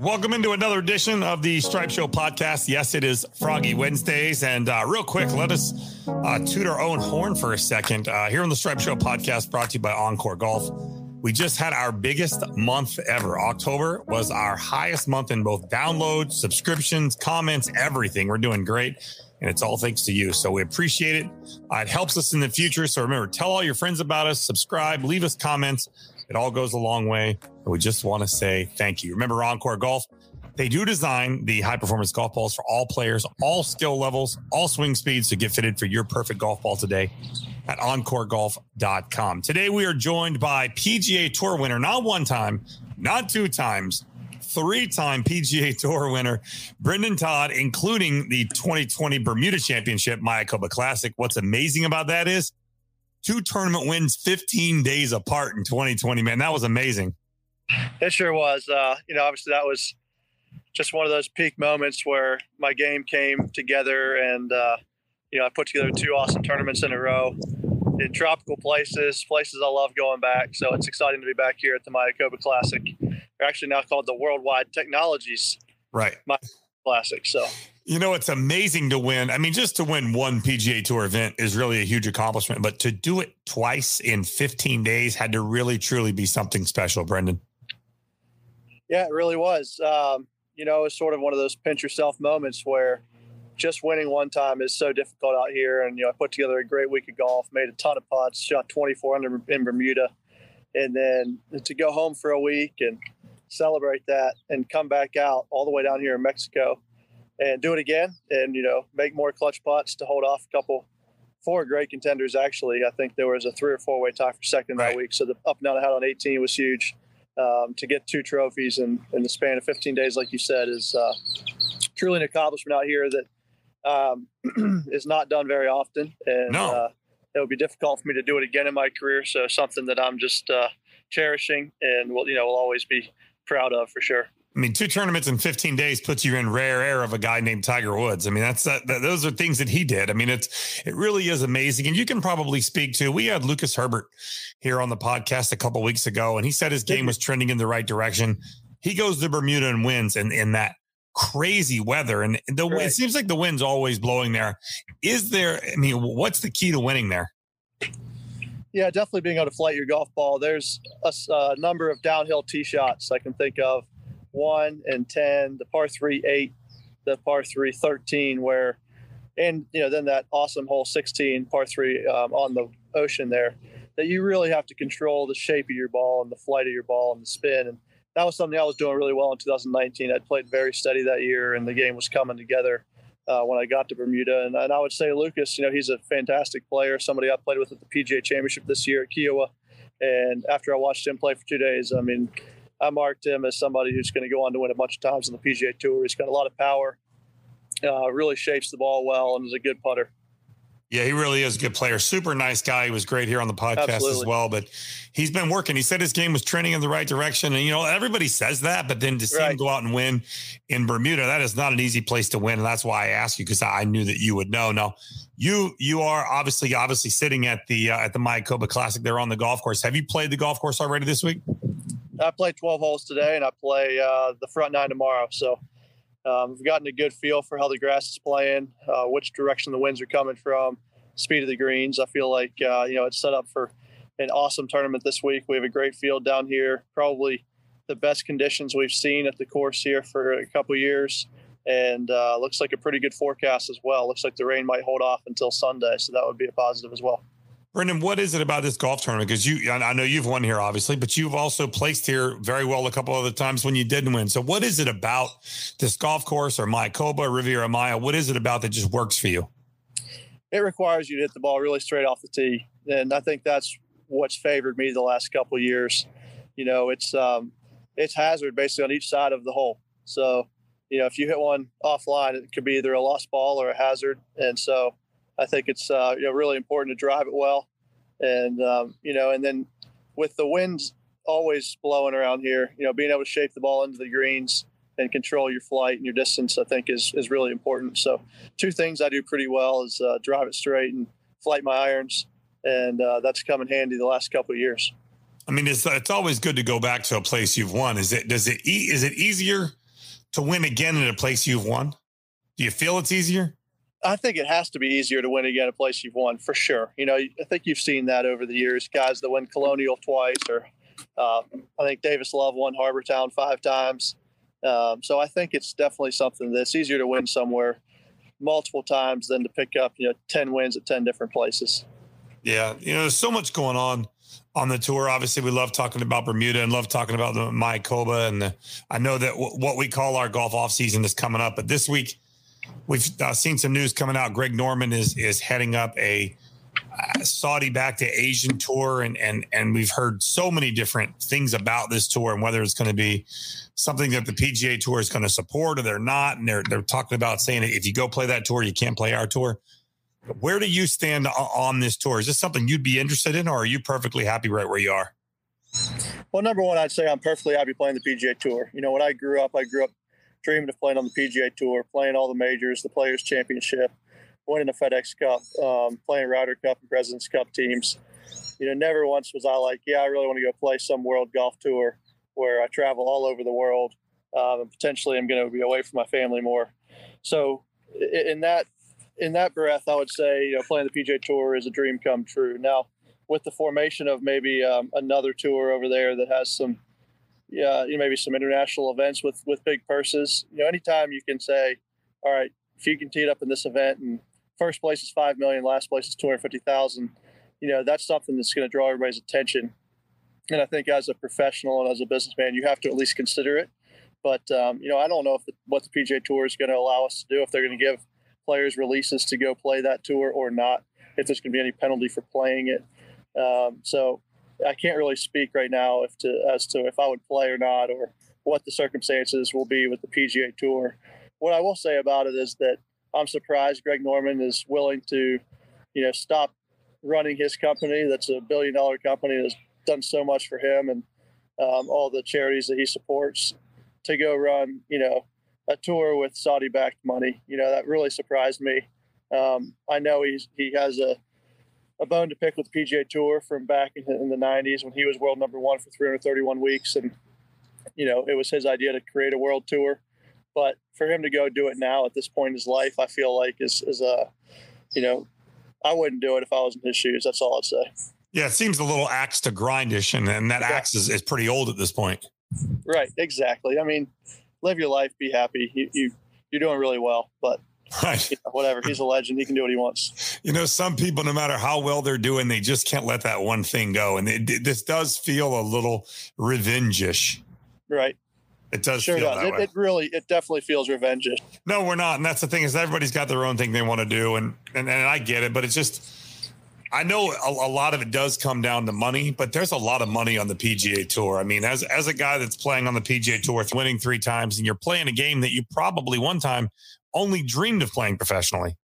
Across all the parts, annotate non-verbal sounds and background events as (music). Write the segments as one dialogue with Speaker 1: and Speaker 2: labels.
Speaker 1: Welcome into another edition of the Stripe Show podcast. Yes, it is Froggy Wednesdays. And uh, real quick, let us uh, toot our own horn for a second. Uh, here on the Stripe Show podcast, brought to you by OnCore Golf. We just had our biggest month ever. October was our highest month in both downloads, subscriptions, comments, everything. We're doing great. And it's all thanks to you. So we appreciate it. Uh, it helps us in the future. So remember, tell all your friends about us, subscribe, leave us comments. It all goes a long way. And we just want to say thank you. Remember, OnCore Golf, they do design the high performance golf balls for all players, all skill levels, all swing speeds to get fitted for your perfect golf ball today at oncoregolf.com. Today, we are joined by PGA Tour winner, not one time, not two times, three time PGA Tour winner, Brendon Todd, including the 2020 Bermuda Championship Mayakoba Classic. What's amazing about that is two tournament wins 15 days apart in 2020. Man, that was amazing.
Speaker 2: It sure was. Uh, you know, obviously that was just one of those peak moments where my game came together and, uh, you know, I put together two awesome tournaments in a row in tropical places, places I love going back. So it's exciting to be back here at the Mayakoba Classic. They're actually now called the Worldwide Technologies
Speaker 1: right
Speaker 2: Classic. So
Speaker 1: you know, it's amazing to win. I mean, just to win one PGA Tour event is really a huge accomplishment, but to do it twice in 15 days had to really, truly be something special, Brendon.
Speaker 2: Yeah, it really was. Um, you know, it's sort of one of those pinch yourself moments where just winning one time is so difficult out here. And, you know, I put together a great week of golf, made a ton of putts, shot 24 under in Bermuda. And then to go home for a week and celebrate that and come back out all the way down here in Mexico and do it again and you know make more clutch putts to hold off a couple four great contenders. Actually i think there was a three or four way tie for second right. that week. So the up and down i had on 18 was huge um, to get two trophies in, in the span of 15 days like you said is uh, truly an accomplishment out here that um, (clears throat) is not done very often. And
Speaker 1: no. uh,
Speaker 2: it would be difficult for me to do it again in my career. So something that i'm just uh, cherishing and will you know will always be proud of for sure
Speaker 1: I mean, two tournaments in 15 days puts you in rare air of a guy named Tiger Woods. I mean, that's that, that, those are things that he did. I mean, it's it really is amazing. And you can probably speak to. We had Lucas Herbert here on the podcast a couple weeks ago, and he said his game was trending in the right direction. He goes to Bermuda and wins, and in that crazy weather, and the right. it seems like the wind's always blowing there. Is there? I mean, what's the key to winning there?
Speaker 2: Yeah, definitely being able to flight your golf ball. There's a, a number of downhill tee shots I can think of one and 10, the par three, eight, the par three, 13, where, and, you know, then that awesome hole 16, par three um, on the ocean there, that you really have to control the shape of your ball and the flight of your ball and the spin. And that was something I was doing really well in 2019. I'd played very steady that year and the game was coming together. Uh, when I got to Bermuda. And, and, I would say Lucas, you know, he's a fantastic player, somebody I played with at the PGA Championship this year at Kiawah. And after I watched him play for two days, I mean, I marked him as somebody who's going to go on to win a bunch of times on the PGA Tour. He's got a lot of power, uh, really shapes the ball well, and is a good putter.
Speaker 1: Yeah, he really is a good player. Super nice guy. He was great here on the podcast Absolutely. as well. But he's been working. He said his game was trending in the right direction. And, you know, everybody says that, but then to see right. him go out and win in Bermuda, that is not an easy place to win. And that's why I asked you because I knew that you would know. Now, you you are obviously obviously sitting at the uh, at the Mayakoba Classic there on the golf course. Have you played the golf course already this week?
Speaker 2: I play 12 holes today, and I play uh, the front nine tomorrow. So um, I've gotten a good feel for how the grass is playing, uh, which direction the winds are coming from, speed of the greens. I feel like uh, you know it's set up for an awesome tournament this week. We have a great field down here, probably the best conditions we've seen at the course here for a couple years, and uh, looks like a pretty good forecast as well. Looks like the rain might hold off until Sunday, so that would be a positive as well.
Speaker 1: Brendon, what is it about this golf tournament? Because you, I know you've won here, obviously, but you've also placed here very well a couple other times when you didn't win. So, what is it about this golf course or Mayakoba, Riviera Maya? What is it about that just works for you?
Speaker 2: It requires you to hit the ball really straight off the tee, and I think that's what's favored me the last couple years. You know, it's um, it's hazard basically on each side of the hole. So, you know, if you hit one offline, it could be either a lost ball or a hazard, and so I think it's uh, you know really important to drive it well, and um, you know, and then with the winds always blowing around here, you know, being able to shape the ball into the greens and control your flight and your distance, I think is is really important. So, two things I do pretty well is uh, drive it straight and flight my irons, and uh, that's come in handy the last couple of years.
Speaker 1: I mean, it's it's always good to go back to a place you've won. Is it does it is it easier to win again in a place you've won? Do you feel it's easier?
Speaker 2: I think it has to be easier to win again a place you've won for sure. You know, I think you've seen that over the years. Guys that win Colonial twice, or uh, I think Davis Love won Harbour Town five times. Um, so I think it's definitely something that's easier to win somewhere multiple times than to pick up you know ten wins at ten different places.
Speaker 1: Yeah, you know, there's so much going on on the tour. Obviously, we love talking about Bermuda and love talking about the Mayakoba. And the, I know that w- what we call our golf off season is coming up. But this week, we've uh, seen some news coming out. Greg Norman is is heading up a uh, Saudi back to Asian tour, and and and we've heard so many different things about this tour and whether it's going to be something that the PGA Tour is going to support or they're not. And they're they're talking about saying if you go play that tour, you can't play our tour. Where do you stand on this tour? Is this something you'd be interested in, or are you perfectly happy right where you are?
Speaker 2: Well, number one, I'd say I'm perfectly happy playing the PGA Tour. You know, when I grew up, I grew up dreaming of playing on the PGA Tour, playing all the majors, the Players Championship, winning the FedEx Cup, um, playing Ryder Cup and Presidents Cup teams. You know, never once was I like, yeah, I really want to go play some World Golf Tour where I travel all over the world um, and potentially I'm going to be away from my family more. So, in that in that breath, I would say you know playing the PGA Tour is a dream come true. Now, with the formation of maybe um, another tour over there that has some, yeah, you know, maybe some international events with with big purses. You know, anytime you can say, all right, if you can tee it up in this event and first place is five million, last place is two hundred fifty thousand. You know, that's something that's going to draw everybody's attention. And I think as a professional and as a businessman, you have to at least consider it. But um, you know, I don't know if the, what the PGA Tour is going to allow us to do. If they're going to give players releases to go play that tour or not, if there's going to be any penalty for playing it. Um, so I can't really speak right now if to as to if I would play or not, or what the circumstances will be with the PGA Tour. What I will say about it is that I'm surprised Greg Norman is willing to, you know, stop running his company. That's a billion dollar company that's done so much for him and um, all the charities that he supports to go run, you know, a tour with Saudi backed money. You know, that really surprised me. Um, I know he's he has a a bone to pick with the PGA Tour from back in, in, the 90s when he was world number one for 331 weeks. And, you know, it was his idea to create a world tour. But for him to go do it now at this point in his life, I feel like is, is a, you know, I wouldn't do it if I was in his shoes. That's all I'd say.
Speaker 1: Yeah, it seems a little axe to grindish, and, and that axe is, is pretty old at this point.
Speaker 2: Right, exactly. I mean, live your life, be happy. You, you you're doing really well, but right. You know, whatever. He's a legend. He can do what he wants.
Speaker 1: You know, some people, no matter how well they're doing, they just can't let that one thing go. And it, this does feel a little revenge-ish.
Speaker 2: Right.
Speaker 1: It does
Speaker 2: sure
Speaker 1: does.
Speaker 2: It, it, really, it definitely feels revenge.
Speaker 1: No, we're not. And that's the thing is everybody's got their own thing they want to do. And, and, and I get it, but it's just, I know a, a, lot of it does come down to money, but there's a lot of money on the PGA Tour. I mean, as as a guy that's playing on the PGA Tour, it's winning three times, and you're playing a game that you probably one time only dreamed of playing professionally.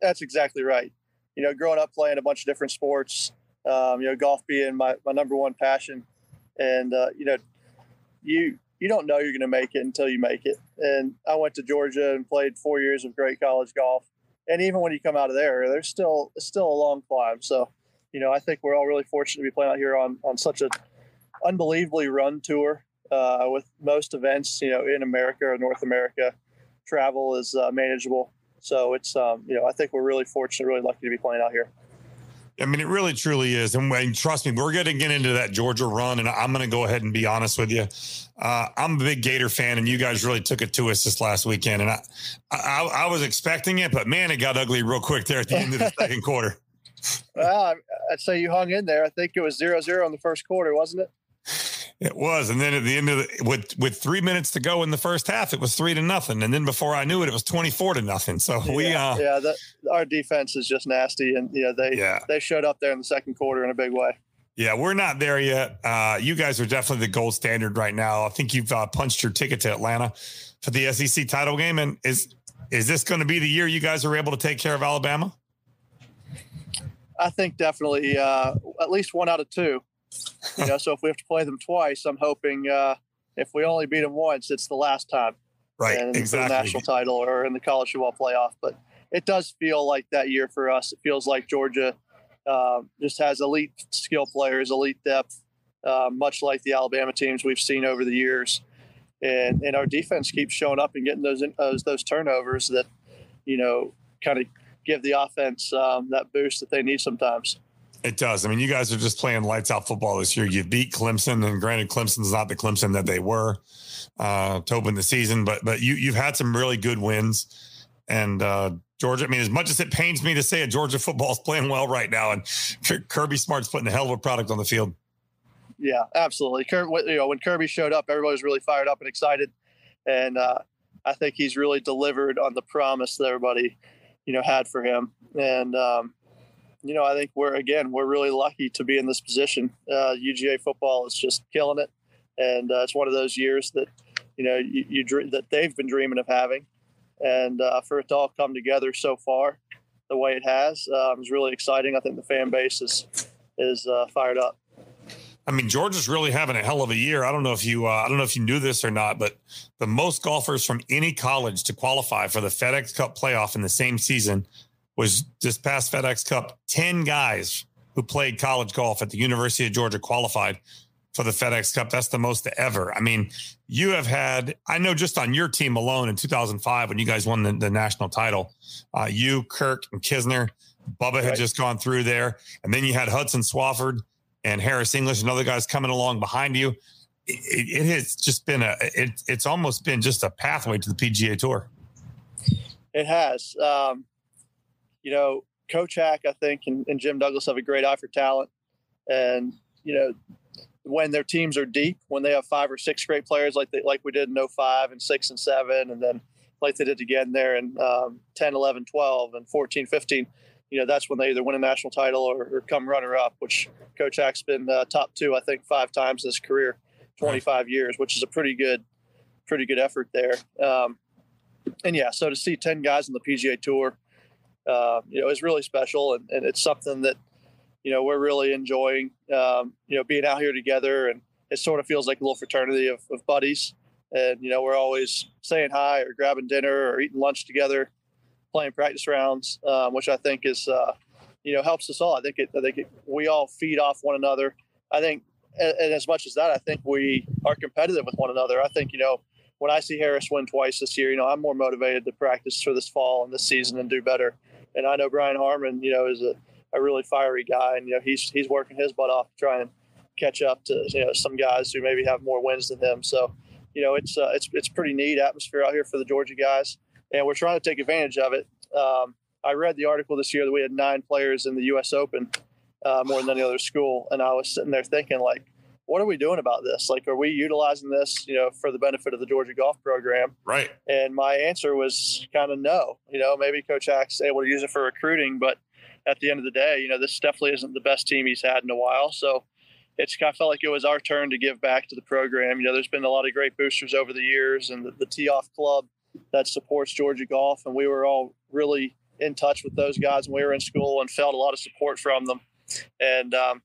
Speaker 2: That's exactly right. You know, growing up playing a bunch of different sports, um, you know, golf being my, my number one passion, and uh, you know, you you don't know you're going to make it until you make it. And I went to Georgia and played four years of great college golf and even when you come out of there, there's still it's still a long climb. So, you know, I think we're all really fortunate to be playing out here on on such a unbelievably run tour uh, with most events, you know, in America or North America. Travel is uh, manageable, so it's um, you know I think we're really fortunate, really lucky to be playing out here.
Speaker 1: I mean, it really truly is. And when, trust me, we're going to get into that Georgia run. And I'm going to go ahead and be honest with you. Uh, I'm a big Gator fan, and you guys really took it to us this last weekend. And I, I, I was expecting it, but man, it got ugly real quick there at the end of the (laughs) second quarter.
Speaker 2: Well, I'd say you hung in there. I think it was zero zero in the first quarter, wasn't it?
Speaker 1: It was, and then at the end of the with with three minutes to go in the first half, it was three to nothing, and then before I knew it, it was twenty four to nothing. So
Speaker 2: yeah,
Speaker 1: we,
Speaker 2: uh, yeah, the, our defense is just nasty, and yeah, they yeah. they showed up there in the second quarter in a big way.
Speaker 1: Yeah, we're not there yet. Uh, you guys are definitely the gold standard right now. I think you've uh, punched your ticket to Atlanta for the SEC title game, and is is this going to be the year you guys are able to take care of Alabama?
Speaker 2: I think definitely uh, at least one out of two you know, so if we have to play them twice, I'm hoping uh, if we only beat them once, it's the last time.
Speaker 1: Right.
Speaker 2: And
Speaker 1: exactly.
Speaker 2: the national title or in the college football playoff. But it does feel like that year for us. It feels like Georgia uh, just has elite skill players, elite depth, uh, much like the Alabama teams we've seen over the years. and and our defense keeps showing up and getting those those, those turnovers that you know kind of give the offense um, that boost that they need sometimes.
Speaker 1: It does. I mean, you guys are just playing lights out football this year. You beat Clemson, and granted, Clemson's not the Clemson that they were uh, to open the season, but but you you've had some really good wins, and uh, Georgia. I mean, as much as it pains me to say it, Georgia football is (laughs) playing well right now, and Kirby Smart's putting a hell of a product on the field.
Speaker 2: Yeah, absolutely. You know, when Kirby showed up, everybody was really fired up and excited, and uh, I think he's really delivered on the promise that everybody, you know, had for him. And um, you know, I think we're again we're really lucky to be in this position. Uh, UGA football is just killing it, and uh, it's one of those years that you know you, you dream, that they've been dreaming of having, and uh, for it to all come together so far, the way it has, um, is really exciting. I think the fan base is is uh, fired up.
Speaker 1: I mean, Georgia's really having a hell of a year. I don't know if you, uh, I don't know if you knew this or not, but the most golfers from any college to qualify for the FedEx Cup playoff in the same season was this past FedEx Cup. Ten guys who played college golf at the University of Georgia qualified for the FedEx Cup. That's the most ever. I mean, you have had, I know just on your team alone in 2005 when you guys won the, the national title, uh, you, Kirk, and Kisner, Bubba had just gone through there. And then you had Hudson Swafford and Harris English and other guys coming along behind you. It, it has just been a, it, it's almost been just a pathway to the PGA Tour.
Speaker 2: It has. Um, you know, Coach Haack, I think, and, and Jim Douglas have a great eye for talent. And, you know, when their teams are deep, when they have five or six great players like they, like we did in 05 and 6 and 7, and then like they did again there in um, 10, 11, 12, and 14, 15, you know, that's when they either win a national title or, or come runner up, which Coach Haack's been uh, top two, I think, five times in his career, 25 years, which is a pretty good, pretty good effort there. Um, and yeah, so to see 10 guys on the PGA Tour, uh, you know, is really special. And, and, it's something that, you know, we're really enjoying, um, you know, being out here together. And it sort of feels like a little fraternity of, of buddies. And, you know, we're always saying hi or grabbing dinner or eating lunch together playing practice rounds, um, which I think is, uh, you know, helps us all. I think it, I think it, we all feed off one another. I think, and, and, as much as that, I think we are competitive with one another. I think, you know, when I see Harris win twice this year, you know, I'm more motivated to practice for this fall and this season and do better. And I know Brian Harman, you know, is a, a really fiery guy, and you know, he's he's working his butt off to try and catch up to you know some guys who maybe have more wins than him. So, you know, it's uh, it's it's pretty neat atmosphere out here for the Georgia guys and we're trying to take advantage of it. Um, I read the article this year that we had nine players in the U.S. Open, uh, more than any other school, and I was sitting there thinking, like, what are we doing about this? Like, are we utilizing this, you know, for the benefit of the Georgia golf program?
Speaker 1: Right.
Speaker 2: And my answer was kind of no. You know, maybe Coach Haack's able to use it for recruiting, but at the end of the day, you know, this definitely isn't the best team he's had in a while. So it's kind of felt like it was our turn to give back to the program. You know, there's been a lot of great boosters over the years, and the, the Tee Off Club that supports Georgia golf, and we were all really in touch with those guys when we were in school and felt a lot of support from them. And um,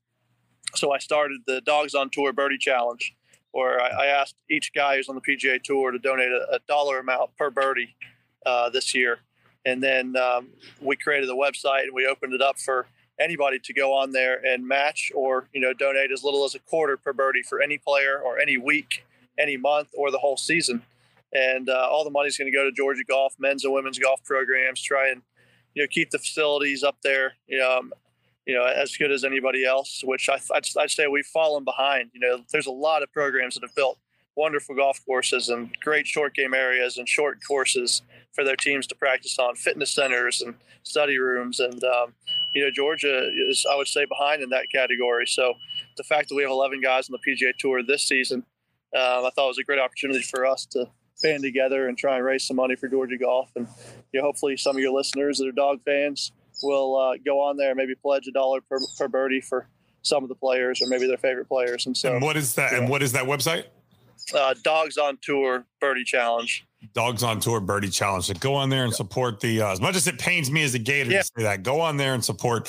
Speaker 2: so I started the Dogs on Tour Birdie Challenge, where I, I asked each guy who's on the PGA Tour to donate a, a dollar amount per birdie uh, this year. And then um, we created a website and we opened it up for anybody to go on there and match or you know donate as little as a quarter per birdie for any player or any week, any month, or the whole season and uh, all the money is going to go to Georgia Golf men's and women's golf programs. Try and you know keep the facilities up there, you know, um, you know as good as anybody else. Which I, I'd, I'd say we've fallen behind. You know, there's a lot of programs that have built wonderful golf courses and great short game areas and short courses for their teams to practice on, fitness centers and study rooms. And, um, you know, Georgia is, I would say, behind in that category. So the fact that we have 11 guys on the PGA Tour this season, um, I thought was a great opportunity for us to band together and try and raise some money for Georgia golf. And you know, hopefully, some of your listeners that are dog fans will uh, go on there, and maybe pledge a dollar per, per birdie for some of the players or maybe their favorite players. And so,
Speaker 1: and what is that? Yeah. And what is that website?
Speaker 2: Uh, Dogs on Tour Birdie Challenge.
Speaker 1: Dogs on Tour Birdie Challenge. So go on there and support the. Uh, as much as it pains me as a Gator yeah. to say that, go on there and support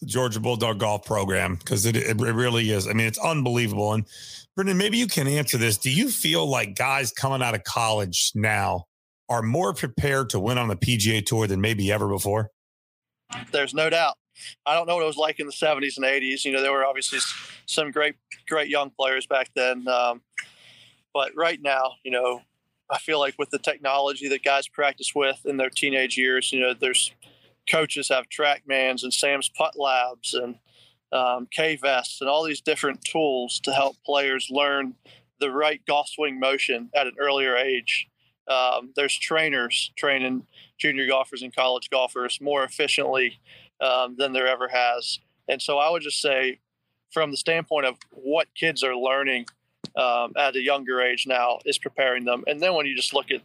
Speaker 1: the Georgia Bulldog Golf Program because it, it really is. I mean, it's unbelievable. And Brendon, maybe you can answer this. Do you feel like guys coming out of college now are more prepared to win on the PGA Tour than maybe ever before?
Speaker 2: There's no doubt. I don't know what it was like in the 70s and 80s. You know, there were obviously some great, great young players back then. Um, But right now, you know, I feel like with the technology that guys practice with in their teenage years, you know, there's coaches have TrackMans and Sam's Putt Labs and um, K vests and all these different tools to help players learn the right golf swing motion at an earlier age. Um, there's trainers training junior golfers and college golfers more efficiently um, than there ever has. And so I would just say, from the standpoint of what kids are learning um, at a younger age now, is preparing them. And then when you just look at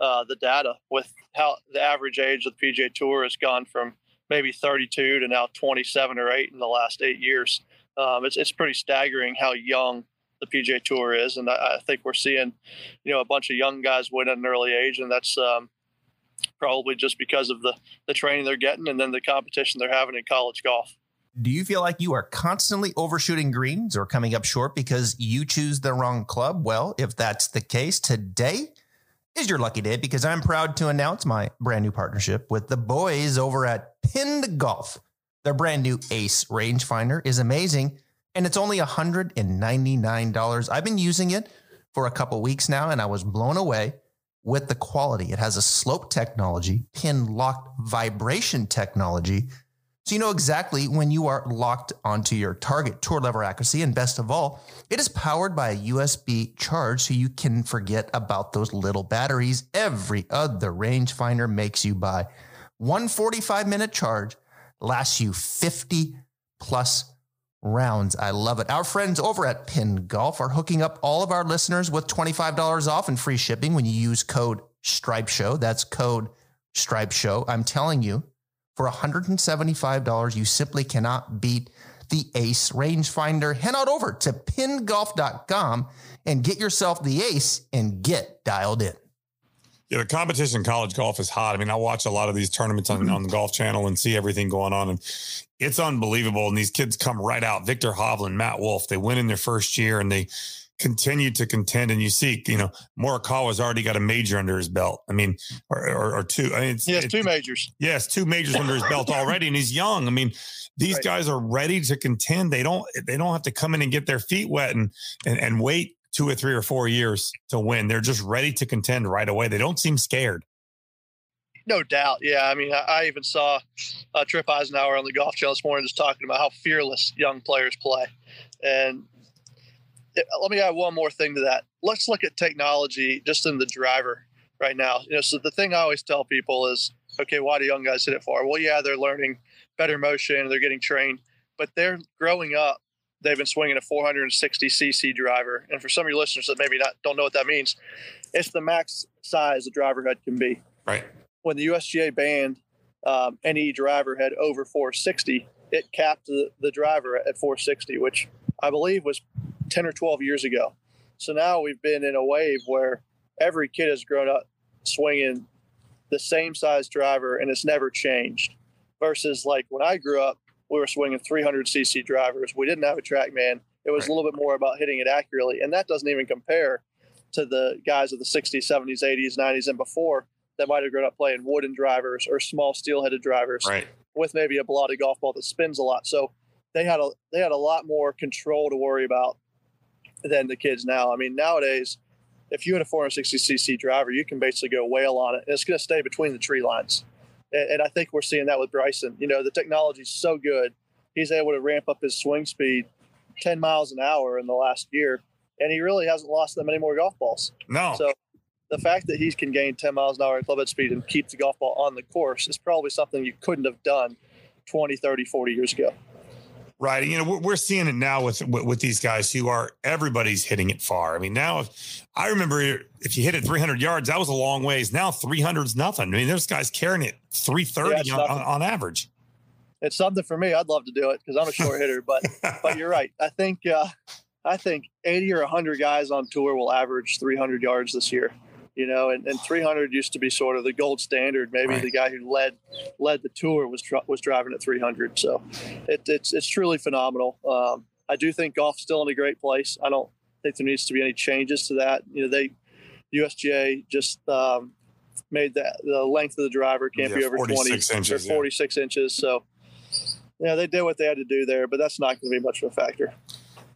Speaker 2: uh, the data with how the average age of the PGA Tour has gone from maybe 32 to now 27 or 8 in the last eight years, um, it's, it's pretty staggering how young the PGA Tour is, and I, I, think we're seeing, you know, a bunch of young guys win at an early age, and that's um, probably just because of the the training they're getting and then the competition they're having in college golf.
Speaker 3: Do you feel like you are constantly overshooting greens or coming up short because you choose the wrong club? Well, if that's the case, today is your lucky day because I'm proud to announce my brand new partnership with the boys over at Pinned Golf. Their brand new Ace rangefinder is amazing and it's only $199. I've been using it for a couple weeks now and I was blown away with the quality. It has a slope technology, pin locked vibration technology. So you know exactly when you are locked onto your target tour level accuracy. And best of all, it is powered by a USB charge so you can forget about those little batteries every other rangefinder makes you buy. One 45 minute charge lasts you 50 plus rounds. I love it. Our friends over at Pinned Golf are hooking up all of our listeners with $25 off and free shipping when you use code Stripe Show. That's code Stripe Show. I'm telling you, for $175, you simply cannot beat the Ace rangefinder. Head on over to pinnedgolf.com and get yourself the Ace and get dialed in.
Speaker 1: Yeah, the competition in college golf is hot. I mean, I watch a lot of these tournaments on, on the Golf Channel and see everything going on, and it's unbelievable. And these kids come right out. Viktor Hovland, Matt Wolff, they win in their first year and they continue to contend. And you see, you know, Morikawa's already got a major under his belt. I mean, or, or, or two. I mean,
Speaker 2: it's, yes, two majors.
Speaker 1: Yes, two majors under his belt already, and he's young. I mean, these right. guys are ready to contend. They don't. They don't have to come in and get their feet wet and and, and wait two or three or four years to win. They're just ready to contend right away. They don't seem scared.
Speaker 2: No doubt. Yeah. I mean, I, I even saw uh, Trip Isenhour on the Golf Channel this morning just talking about how fearless young players play. And it, let me add one more thing to that. Let's look at technology just in the driver right now. You know, so the thing I always tell people is, okay, why do young guys hit it far? Well, yeah, they're learning better motion, they're getting trained, but they're growing up they've been swinging a 460 cc driver. And for some of your listeners that maybe not don't know what that means, it's the max size a driver head can be.
Speaker 1: Right.
Speaker 2: When the USGA banned um, any driver had over 460, it capped the, the driver at 460, which I believe was 10 or 12 years ago. So now we've been in a wave where every kid has grown up swinging the same size driver and it's never changed. Versus like when I grew up, we were swinging 300 cc drivers. We didn't have a TrackMan. It was a little bit more about hitting it accurately, and that doesn't even compare to the guys of the 60s, 70s, 80s, 90s, and before that might have grown up playing wooden drivers or small steel-headed drivers
Speaker 1: right.
Speaker 2: with maybe a balata golf ball that spins a lot. So they had a they had a lot more control to worry about than the kids now. I mean, nowadays, if you had a 460 cc driver, you can basically go whale on it, and it's going to stay between the tree lines. And, and I think we're seeing that with Bryson. You know, the technology is so good. He's able to ramp up his swing speed 10 miles an hour in the last year, and he really hasn't lost that many more golf balls.
Speaker 1: No.
Speaker 2: So the fact that he can gain 10 miles an hour club head speed and keep the golf ball on the course is probably something you couldn't have done 20, 30, 40 years ago.
Speaker 1: Right. You know, we're seeing it now with, with, with these guys who are everybody's hitting it far. I mean, now if, I remember if you hit it 300 yards, that was a long ways. Now 300 is nothing. I mean, there's guys carrying it 330 yeah, on, on, on, average.
Speaker 2: It's something for me. I'd love to do it because I'm a short hitter, but (laughs) but you're right. I think uh, I think 80 or 100 guys on tour will average 300 yards this year you know, and, and 300 used to be sort of the gold standard. Maybe right. the guy who led led the tour was was driving at 300. So it, it's it's truly phenomenal. Um, I do think golf's still in a great place. I don't think there needs to be any changes to that. You know, they USGA just um, made that the length of the driver can't yeah, be over 20 inches, or 46 yeah. inches. So yeah, they did what they had to do there, but that's not going to be much of a factor.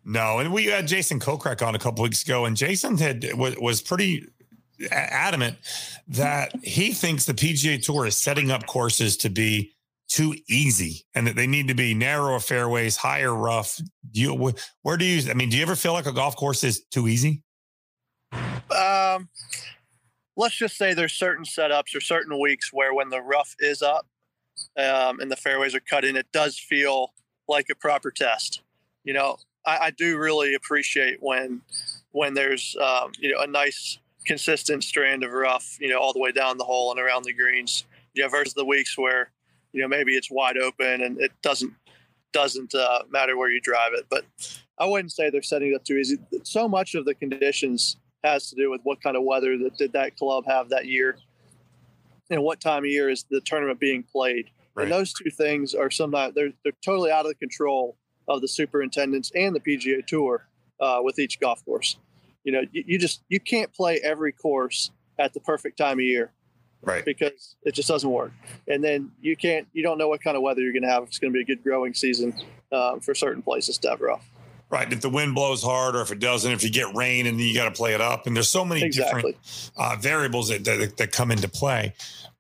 Speaker 1: No, and we had Jason Kokrak on a couple weeks ago, and Jason had was, was pretty adamant that he thinks the PGA Tour is setting up courses to be too easy and that they need to be narrower fairways, higher rough. Do you where do you I mean, do you ever feel like a golf course is too easy?
Speaker 2: Um let's just say there's certain setups or certain weeks where when the rough is up um, and the fairways are cut in, it does feel like a proper test. You know, I, I do really appreciate when when there's um, you know a nice consistent strand of rough, you know, all the way down the hole and around the greens. You know, versus the weeks where you know maybe it's wide open and it doesn't doesn't uh, matter where you drive it. But I wouldn't say they're setting it up too easy. So much of the conditions has to do with what kind of weather that did that club have that year, and what time of year is the tournament being played. Right. And those two things are sometimes they're they're totally out of the control of the superintendents and the PGA Tour uh, with each golf course. You know, you, you just you can't play every course at the perfect time of year.
Speaker 1: Right.
Speaker 2: Because it just doesn't work. And then you can't you don't know what kind of weather you're going to have. If it's going to be a good growing season um, for certain places to have rough
Speaker 1: right. If the wind blows hard or if it doesn't if you get rain and you got to play it up and there's so many exactly. different uh, variables that, that, that, come into play.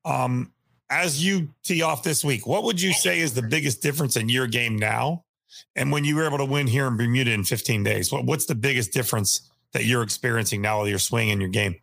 Speaker 1: Um, as you tee off this week what would you say is the biggest difference in your game now? And when you were able to win here in Bermuda in 15 days, what, what's the biggest difference that you're experiencing now with your swing and your game?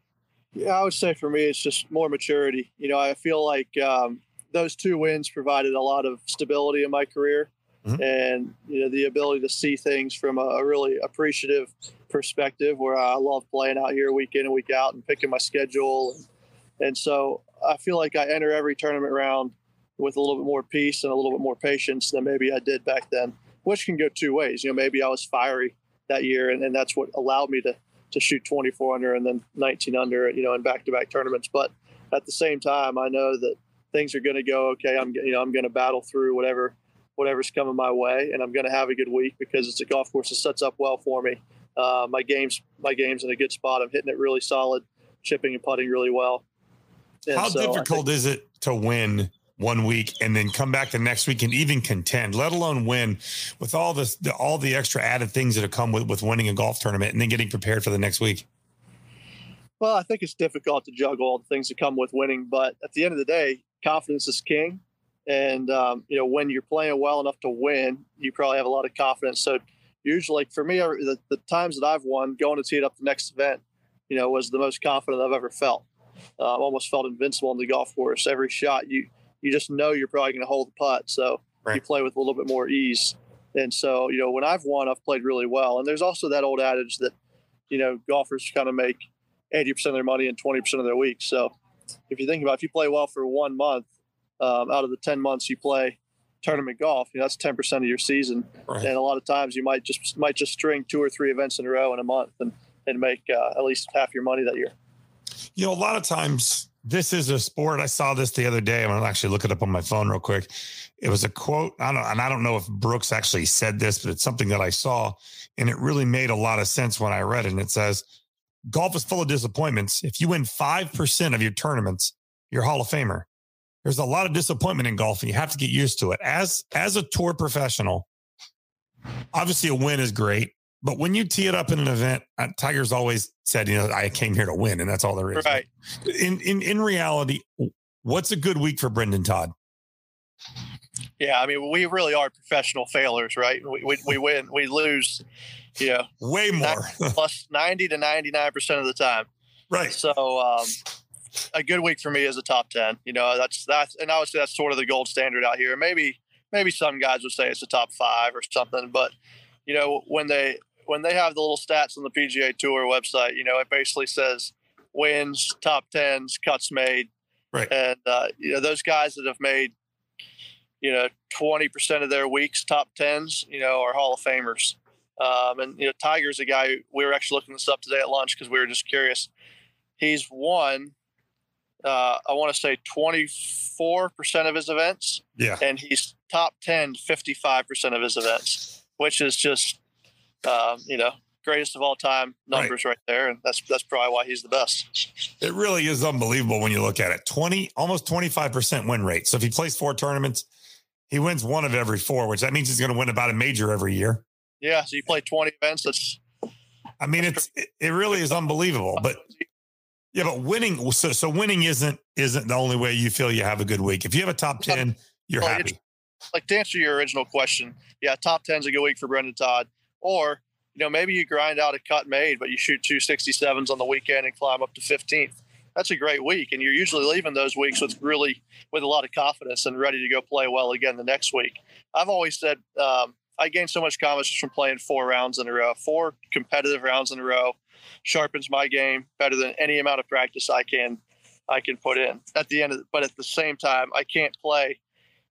Speaker 2: Yeah, I would say for me, it's just more maturity. You know, I feel like um, those two wins provided a lot of stability in my career, mm-hmm. and you know the ability to see things from a, a, really appreciative perspective. Where I love playing out here week in and week out and picking my schedule, and, and so I feel like I enter every tournament round with a little bit more peace and a little bit more patience than maybe I did back then which can go two ways. You know, maybe I was fiery that year, and, and that's what allowed me to to shoot 24 under and then 19 under, you know, in back-to-back tournaments. But at the same time, I know that things are going to go okay. I'm you know I'm going to battle through whatever whatever's coming my way, and I'm going to have a good week because it's a golf course that sets up well for me. Uh, my game's my game's in a good spot. I'm hitting it really solid, chipping and putting really well.
Speaker 1: And How so difficult think, is it to win one week and then come back the next week and even contend, let alone win with all this, the, all the extra added things that have come with, with winning a golf tournament and then getting prepared for the next week?
Speaker 2: Well, I think it's difficult to juggle all the things that come with winning, but at the end of the day, confidence is king. And, um, you know, when you're playing well enough to win, you probably have a lot of confidence. So usually for me, the, the times that I've won going to tee it up the next event, you know, was the most confident I've ever felt. Uh, I almost felt invincible in the golf course. Every shot you, you just know you're probably going to hold the putt. So right. you play with a little bit more ease. And so, you know, when I've won, I've played really well. And there's also that old adage that, you know, golfers kind of make 80% of their money in 20% of their week. So if you think about it, if you play well for one month um, out of the 10 months you play tournament golf, you know, that's 10% of your season. Right. And a lot of times you might just, might just string two or three events in a row in a month and, and make uh, at least half your money that year.
Speaker 1: You know, a lot of times this is a sport. I saw this the other day. I'm gonna actually look it up on my phone real quick. It was a quote. I don't, and I don't know if Brooks actually said this, but it's something that I saw, and it really made a lot of sense when I read it. And it says, "Golf is full of disappointments. If you win five percent of your tournaments, you're Hall of Famer. There's a lot of disappointment in golf, and you have to get used to it. As as a tour professional, obviously a win is great, but when you tee it up in an event, uh, Tiger's always said, you know, I came here to win, and that's all there is.
Speaker 2: Right.
Speaker 1: In in in reality, what's a good week for Brendon Todd?
Speaker 2: Yeah, I mean, we really are professional failures, right? We we, we win, we lose, you know,
Speaker 1: way more, (laughs)
Speaker 2: plus ninety to ninety nine percent of the time.
Speaker 1: Right.
Speaker 2: So, um, a good week for me is a top ten. You know, that's that's, and I would say that's sort of the gold standard out here. Maybe maybe some guys would say it's a top five or something, but you know, when they when they have the little stats on the PGA Tour website, you know, it basically says wins, top tens, cuts made,
Speaker 1: right?
Speaker 2: And uh, you know, those guys that have made you know twenty percent of their weeks top tens, you know, are Hall of Famers. Um, and you know, Tiger's a guy. Who, We were actually looking this up today at lunch because we were just curious. He's won. Uh, I want to say 24% of his events.
Speaker 1: Yeah.
Speaker 2: And he's top 10, 55% of his events, which is just um, you know, greatest of all time numbers right. right. there, and that's that's probably why he's the best.
Speaker 1: It really is unbelievable when you look at it. Twenty, almost twenty five percent win rate. So if he plays four tournaments, he wins one of every four, which that means he's going to win about a major every year.
Speaker 2: Yeah, so you play 20 events. That's
Speaker 1: I mean, it's it really is unbelievable. But yeah, but winning so so winning isn't isn't the only way you feel you have a good week. If you have a top ten, you're happy.
Speaker 2: like to answer your original question, yeah, top 10's a good week for Brendon Todd. Or, you know, maybe you grind out a cut made, but you shoot two 67s on the weekend and climb up to 15th. That's a great week. And you're usually leaving those weeks with really, with a lot of confidence and ready to go play well again the next week. I've always said, um, I gained so much confidence from playing four rounds in a row, four competitive rounds in a row, sharpens my game better than any amount of practice I can, I can put in at the end of, but at the same time, I can't play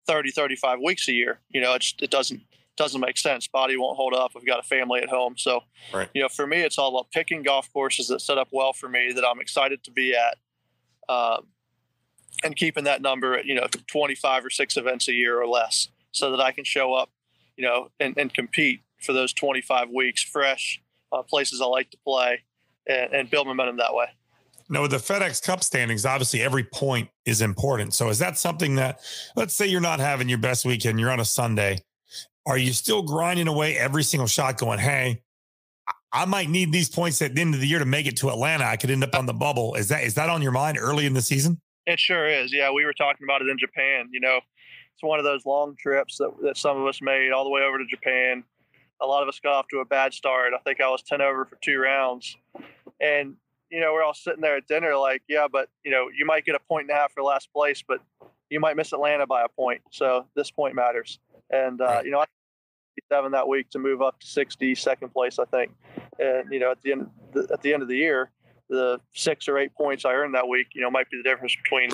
Speaker 2: 30, 35 weeks a year. You know, it doesn't doesn't make sense. Body won't hold up. I've got a family at home, so
Speaker 1: Right.
Speaker 2: you know, for me, it's all about picking golf courses that set up well for me that I'm excited to be at, um, and keeping that number at you know 25 or six events a year or less, so that I can show up, you know, and, and compete for those 25 weeks fresh, uh, places I like to play, and, and build momentum that way.
Speaker 1: No, with the FedEx Cup standings, obviously every point is important. So is that something that, let's say you're not having your best weekend, you're on a Sunday, are you still grinding away every single shot, going, "Hey, I- might need these points at the end of the year to make it to Atlanta. I could end up on the bubble." Is that is that on your mind early in the season?
Speaker 2: It sure is. Yeah, we were talking about it in Japan. You know, it's one of those long trips that, that some of us made all the way over to Japan. A lot of us got off to a bad start. I think I was 10 over for two rounds. And, you know, we're all sitting there at dinner like, yeah, but, you know, you might get a point and a half for last place, but you might miss Atlanta by a point. So this point matters. And, uh,
Speaker 1: Right.
Speaker 2: you know, I seven that week to move up to 60 second place, I think. And, you know, at the end, at the end of the year, the six or eight points I earned that week, you know, might be the difference between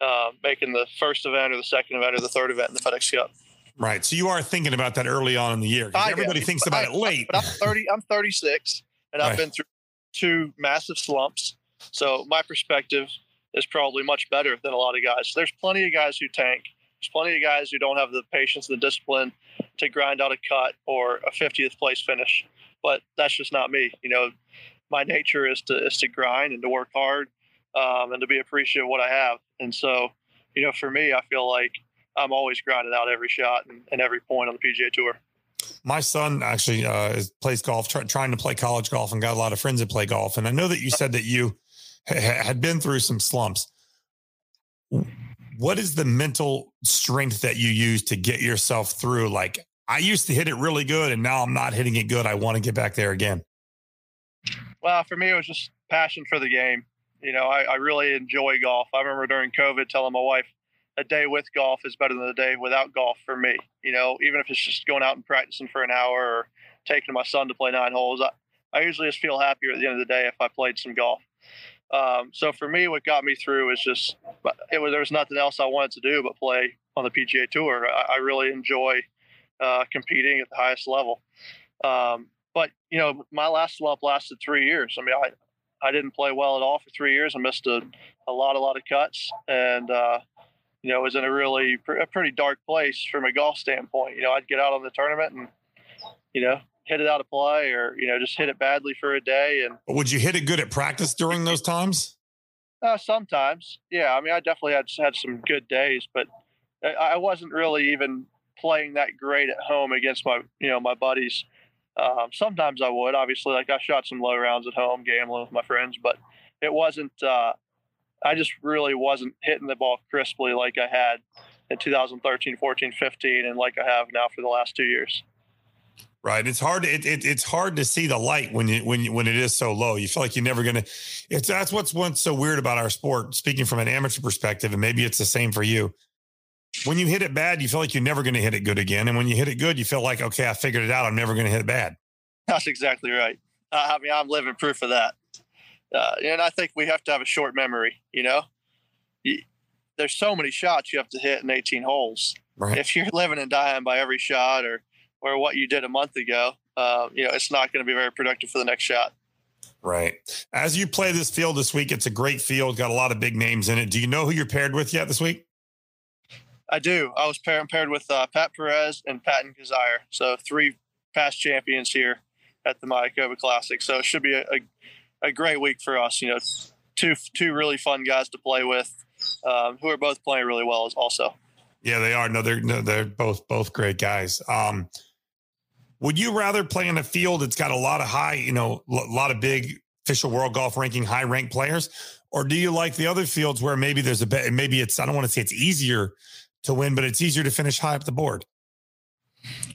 Speaker 2: uh, making the first event or the second event or the third event in the FedEx Cup.
Speaker 1: Right. So you are thinking about that early on in the year.
Speaker 2: I.
Speaker 1: Everybody thinks about
Speaker 2: I-
Speaker 1: it late.
Speaker 2: But I'm 30. I'm 36, and I've
Speaker 1: Right.
Speaker 2: been through two massive slumps. So my perspective is probably much better than a lot of guys. There's plenty of guys who tank. There's plenty of guys who don't have the patience and the discipline to grind out a cut or a 50th place finish. But that's just not me. You know, my nature is to is to grind and to work hard um, and to be appreciative of what I have. And so, you know, for me, I feel like I'm always grinding out every shot and, and every point on the PGA Tour.
Speaker 1: My son actually uh, is, plays golf, try, trying to play college golf, and got a lot of friends that play golf. And I know that you said that you ha- had been through some slumps. What is the mental strength that you use to get yourself through? Like, I used to hit it really good, and now I'm not hitting it good. I want to get back there again.
Speaker 2: Well, for me, it was just passion for the game. You know, I, I really enjoy golf. I remember during COVID telling my wife, a day with golf is better than a day without golf for me. You know, even if it's just going out and practicing for an hour or taking my son to play nine holes, I, I usually just feel happier at the end of the day if I played some golf. Um, so for me, what got me through is just it was there was nothing else I wanted to do but play on the PGA Tour. I, I really enjoy uh, competing at the highest level. Um, but you know, my last slump lasted three years. I mean, I I didn't play well at all for three years. I missed a, a lot, a lot of cuts, and uh, you know, was in a really a pretty dark place from a golf standpoint. You know, I'd get out on the tournament and you know hit it out of play, or you know, just hit it badly for a day, and
Speaker 1: would you hit it good at practice during those times?
Speaker 2: uh, sometimes, yeah. I mean, I definitely had had some good days, but I, I wasn't really even playing that great at home against my you know my buddies. Um, sometimes I would, obviously, like I shot some low rounds at home, gambling with my friends, but it wasn't. Uh, I just really wasn't hitting the ball crisply like I had in 2013, 14, 15, and like I have now for the last two years.
Speaker 1: Right. It's hard. It, it it's hard to see the light when you when you, when it is so low. You feel like you're never gonna. It's that's what's what's so weird about our sport. Speaking from an amateur perspective, and maybe it's the same for you. When you hit it bad, you feel like you're never going to hit it good again, and when you hit it good, you feel like okay, I figured it out. I'm never going to hit it bad.
Speaker 2: That's exactly right. Uh, I mean, I'm living proof of that. Uh, and I think we have to have a short memory. You know, you, there's so many shots you have to hit in 18 holes.
Speaker 1: Right.
Speaker 2: If you're living and dying by every shot, or or what you did a month ago, uh, you know, it's not going to be very productive for the next shot.
Speaker 1: Right. As you play this field this week, it's a great field. Got a lot of big names in it. Do you know who you're paired with yet this week?
Speaker 2: I do. I was paired, paired with uh, Pat Perez and Patton Kizzire. So three past champions here at the Mayakoba Classic. So it should be a, a, a great week for us. You know, two two really fun guys to play with, um, who are both playing really well. As also,
Speaker 1: Yeah, they are. No, they're no, they're both both great guys. Um, Would you rather play in a field that's got a lot of high, you know, a lot of big official world golf ranking, high ranked players? Or do you like the other fields where maybe there's a bit, maybe it's, I don't want to say it's easier to win, but it's easier to finish high up the board?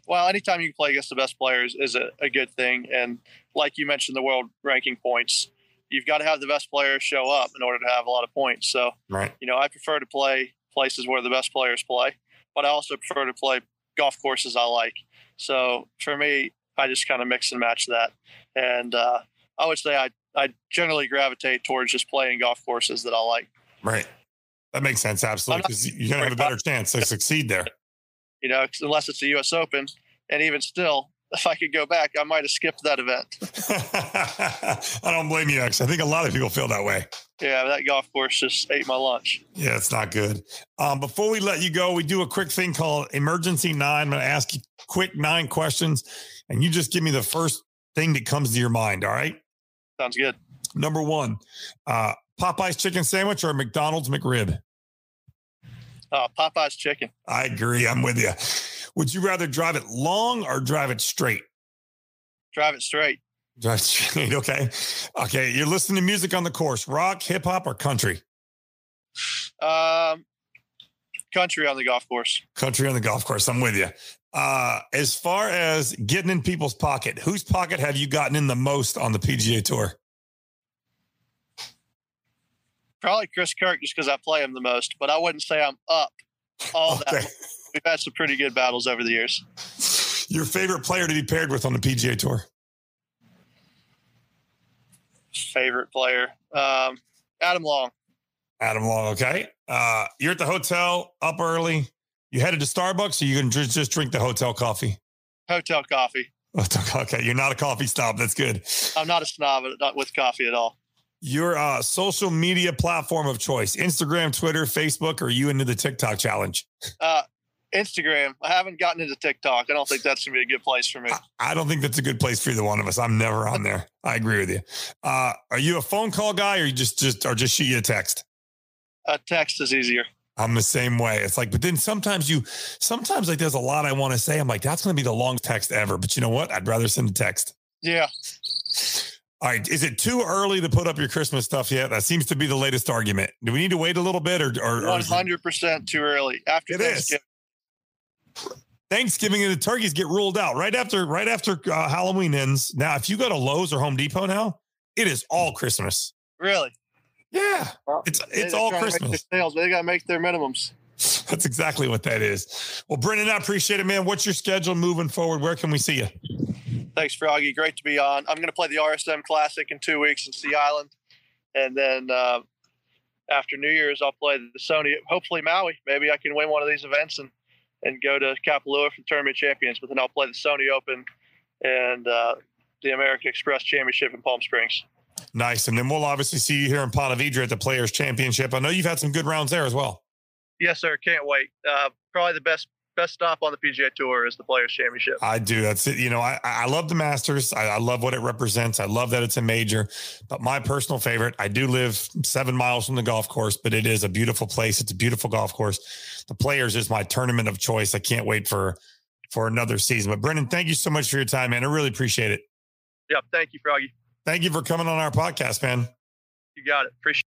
Speaker 2: Well, anytime you play against the best players is a, a good thing. And like you mentioned, the world ranking points, you've got to have the best players show up in order to have a lot of points. So,
Speaker 1: right.
Speaker 2: you know, I prefer to play places where the best players play, but I also prefer to play golf courses I like. So for me, I just kind of mix and match that. And uh, I would say I, I generally gravitate towards just playing golf courses that I like.
Speaker 1: Right. That makes sense. Absolutely. Because you're going to have a better chance to (laughs) succeed there.
Speaker 2: You know, unless it's the U.S. Open. And even still, if I could go back, I might have skipped that event. (laughs)
Speaker 1: I don't blame you, X. I think a lot of people feel that way.
Speaker 2: Yeah, that golf course just ate my lunch.
Speaker 1: Yeah, it's not good. Um, before we let you go, we do a quick thing called Emergency Nine. I'm going to ask you quick nine questions, and you just give me the first thing that comes to your mind. All right.
Speaker 2: Sounds good.
Speaker 1: Number one, uh, Popeye's chicken sandwich or McDonald's McRib?
Speaker 2: Uh, Popeye's chicken.
Speaker 1: I agree. I'm with you. Would you rather drive it long or drive it straight?
Speaker 2: Drive it straight.
Speaker 1: Drive (laughs) straight. Okay. Okay. You're listening to music on the course rock, hip hop, or country?
Speaker 2: Um, country on the golf course.
Speaker 1: Country on the golf course. I'm with you. Uh, as far as getting in people's pocket, whose pocket have you gotten in the most on the PGA Tour?
Speaker 2: Probably Chris Kirk, just because I play him the most. But I wouldn't say I'm up all okay. that. We've had some pretty good battles over the years.
Speaker 1: Your favorite player to be paired with on the PGA Tour?
Speaker 2: Favorite player, um, Adam Long.
Speaker 1: Adam Long. Okay. Uh, you're at the hotel, up early. You headed to Starbucks, or you can just, just drink the hotel coffee?
Speaker 2: Hotel coffee.
Speaker 1: Okay, you're not a coffee snob. That's good.
Speaker 2: I'm not a snob, not with coffee at all.
Speaker 1: Your uh, social media platform of choice: Instagram, Twitter, Facebook, or you into the TikTok challenge?
Speaker 2: Uh, Instagram. I haven't gotten into TikTok. I don't think that's gonna be a good place for me.
Speaker 1: I, I don't think that's a good place for either one of us. I'm never on there. I agree with you. Uh, are you a phone call guy, or you just just or just shoot you a text?
Speaker 2: A text is easier.
Speaker 1: I'm the same way. It's like, but then sometimes you, sometimes like there's a lot I want to say. I'm like, that's going to be the long text ever. But you know what? I'd rather send a text.
Speaker 2: Yeah.
Speaker 1: All right. Is it too early to put up your Christmas stuff yet? That seems to be the latest argument. Do we need to wait a little bit or, or,
Speaker 2: 100% too early after
Speaker 1: it Thanksgiving? Is. Thanksgiving and the turkeys get ruled out right after, right after uh, Halloween ends. Now, if you go to Lowe's or Home Depot now, it is all Christmas.
Speaker 2: Really?
Speaker 1: Yeah, well, it's it's all Christmas.
Speaker 2: Sales, but they got to make their minimums.
Speaker 1: That's exactly what that is. Well, Brendon, I appreciate it, man. What's your schedule moving forward? Where can we see you?
Speaker 2: Thanks, Froggy. Great to be on. I'm going to play the RSM Classic in two weeks in Sea Island, and then uh, after New Year's, I'll play the Sony. Hopefully, Maui. Maybe I can win one of these events and and go to Kapalua for Tournament Champions. But then I'll play the Sony Open and uh, the American Express Championship in Palm Springs.
Speaker 1: Nice. And then we'll obviously see you here in Ponte Vedra at the Players Championship. I know you've had some good rounds there as well.
Speaker 2: Yes, sir. Can't wait. Uh, probably the best best stop on the PGA Tour is the Players Championship.
Speaker 1: I do. That's it. You know, I, I love the Masters. I, I, love what it represents. I love that it's a major. But my personal favorite, I do live seven miles from the golf course, but it is a beautiful place. It's a beautiful golf course. The Players is my tournament of choice. I can't wait for for another season. But Brendon, thank you so much for your time, man. I really appreciate it.
Speaker 2: Yep. Thank you, Froggy.
Speaker 1: Thank you for coming on our podcast, man.
Speaker 2: You got it. Appreciate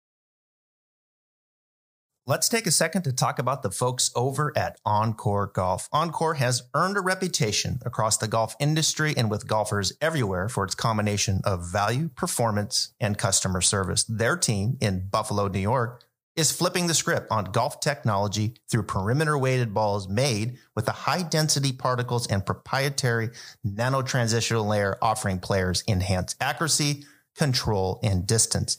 Speaker 3: Let's take a second to talk about the folks over at OnCore Golf. OnCore has earned a reputation across the golf industry and with golfers everywhere for its combination of value, performance, and customer service. Their team in Buffalo, New York is flipping the script on golf technology through perimeter weighted balls made with the high density particles and proprietary nano transitional layer offering players enhanced accuracy, control, and distance.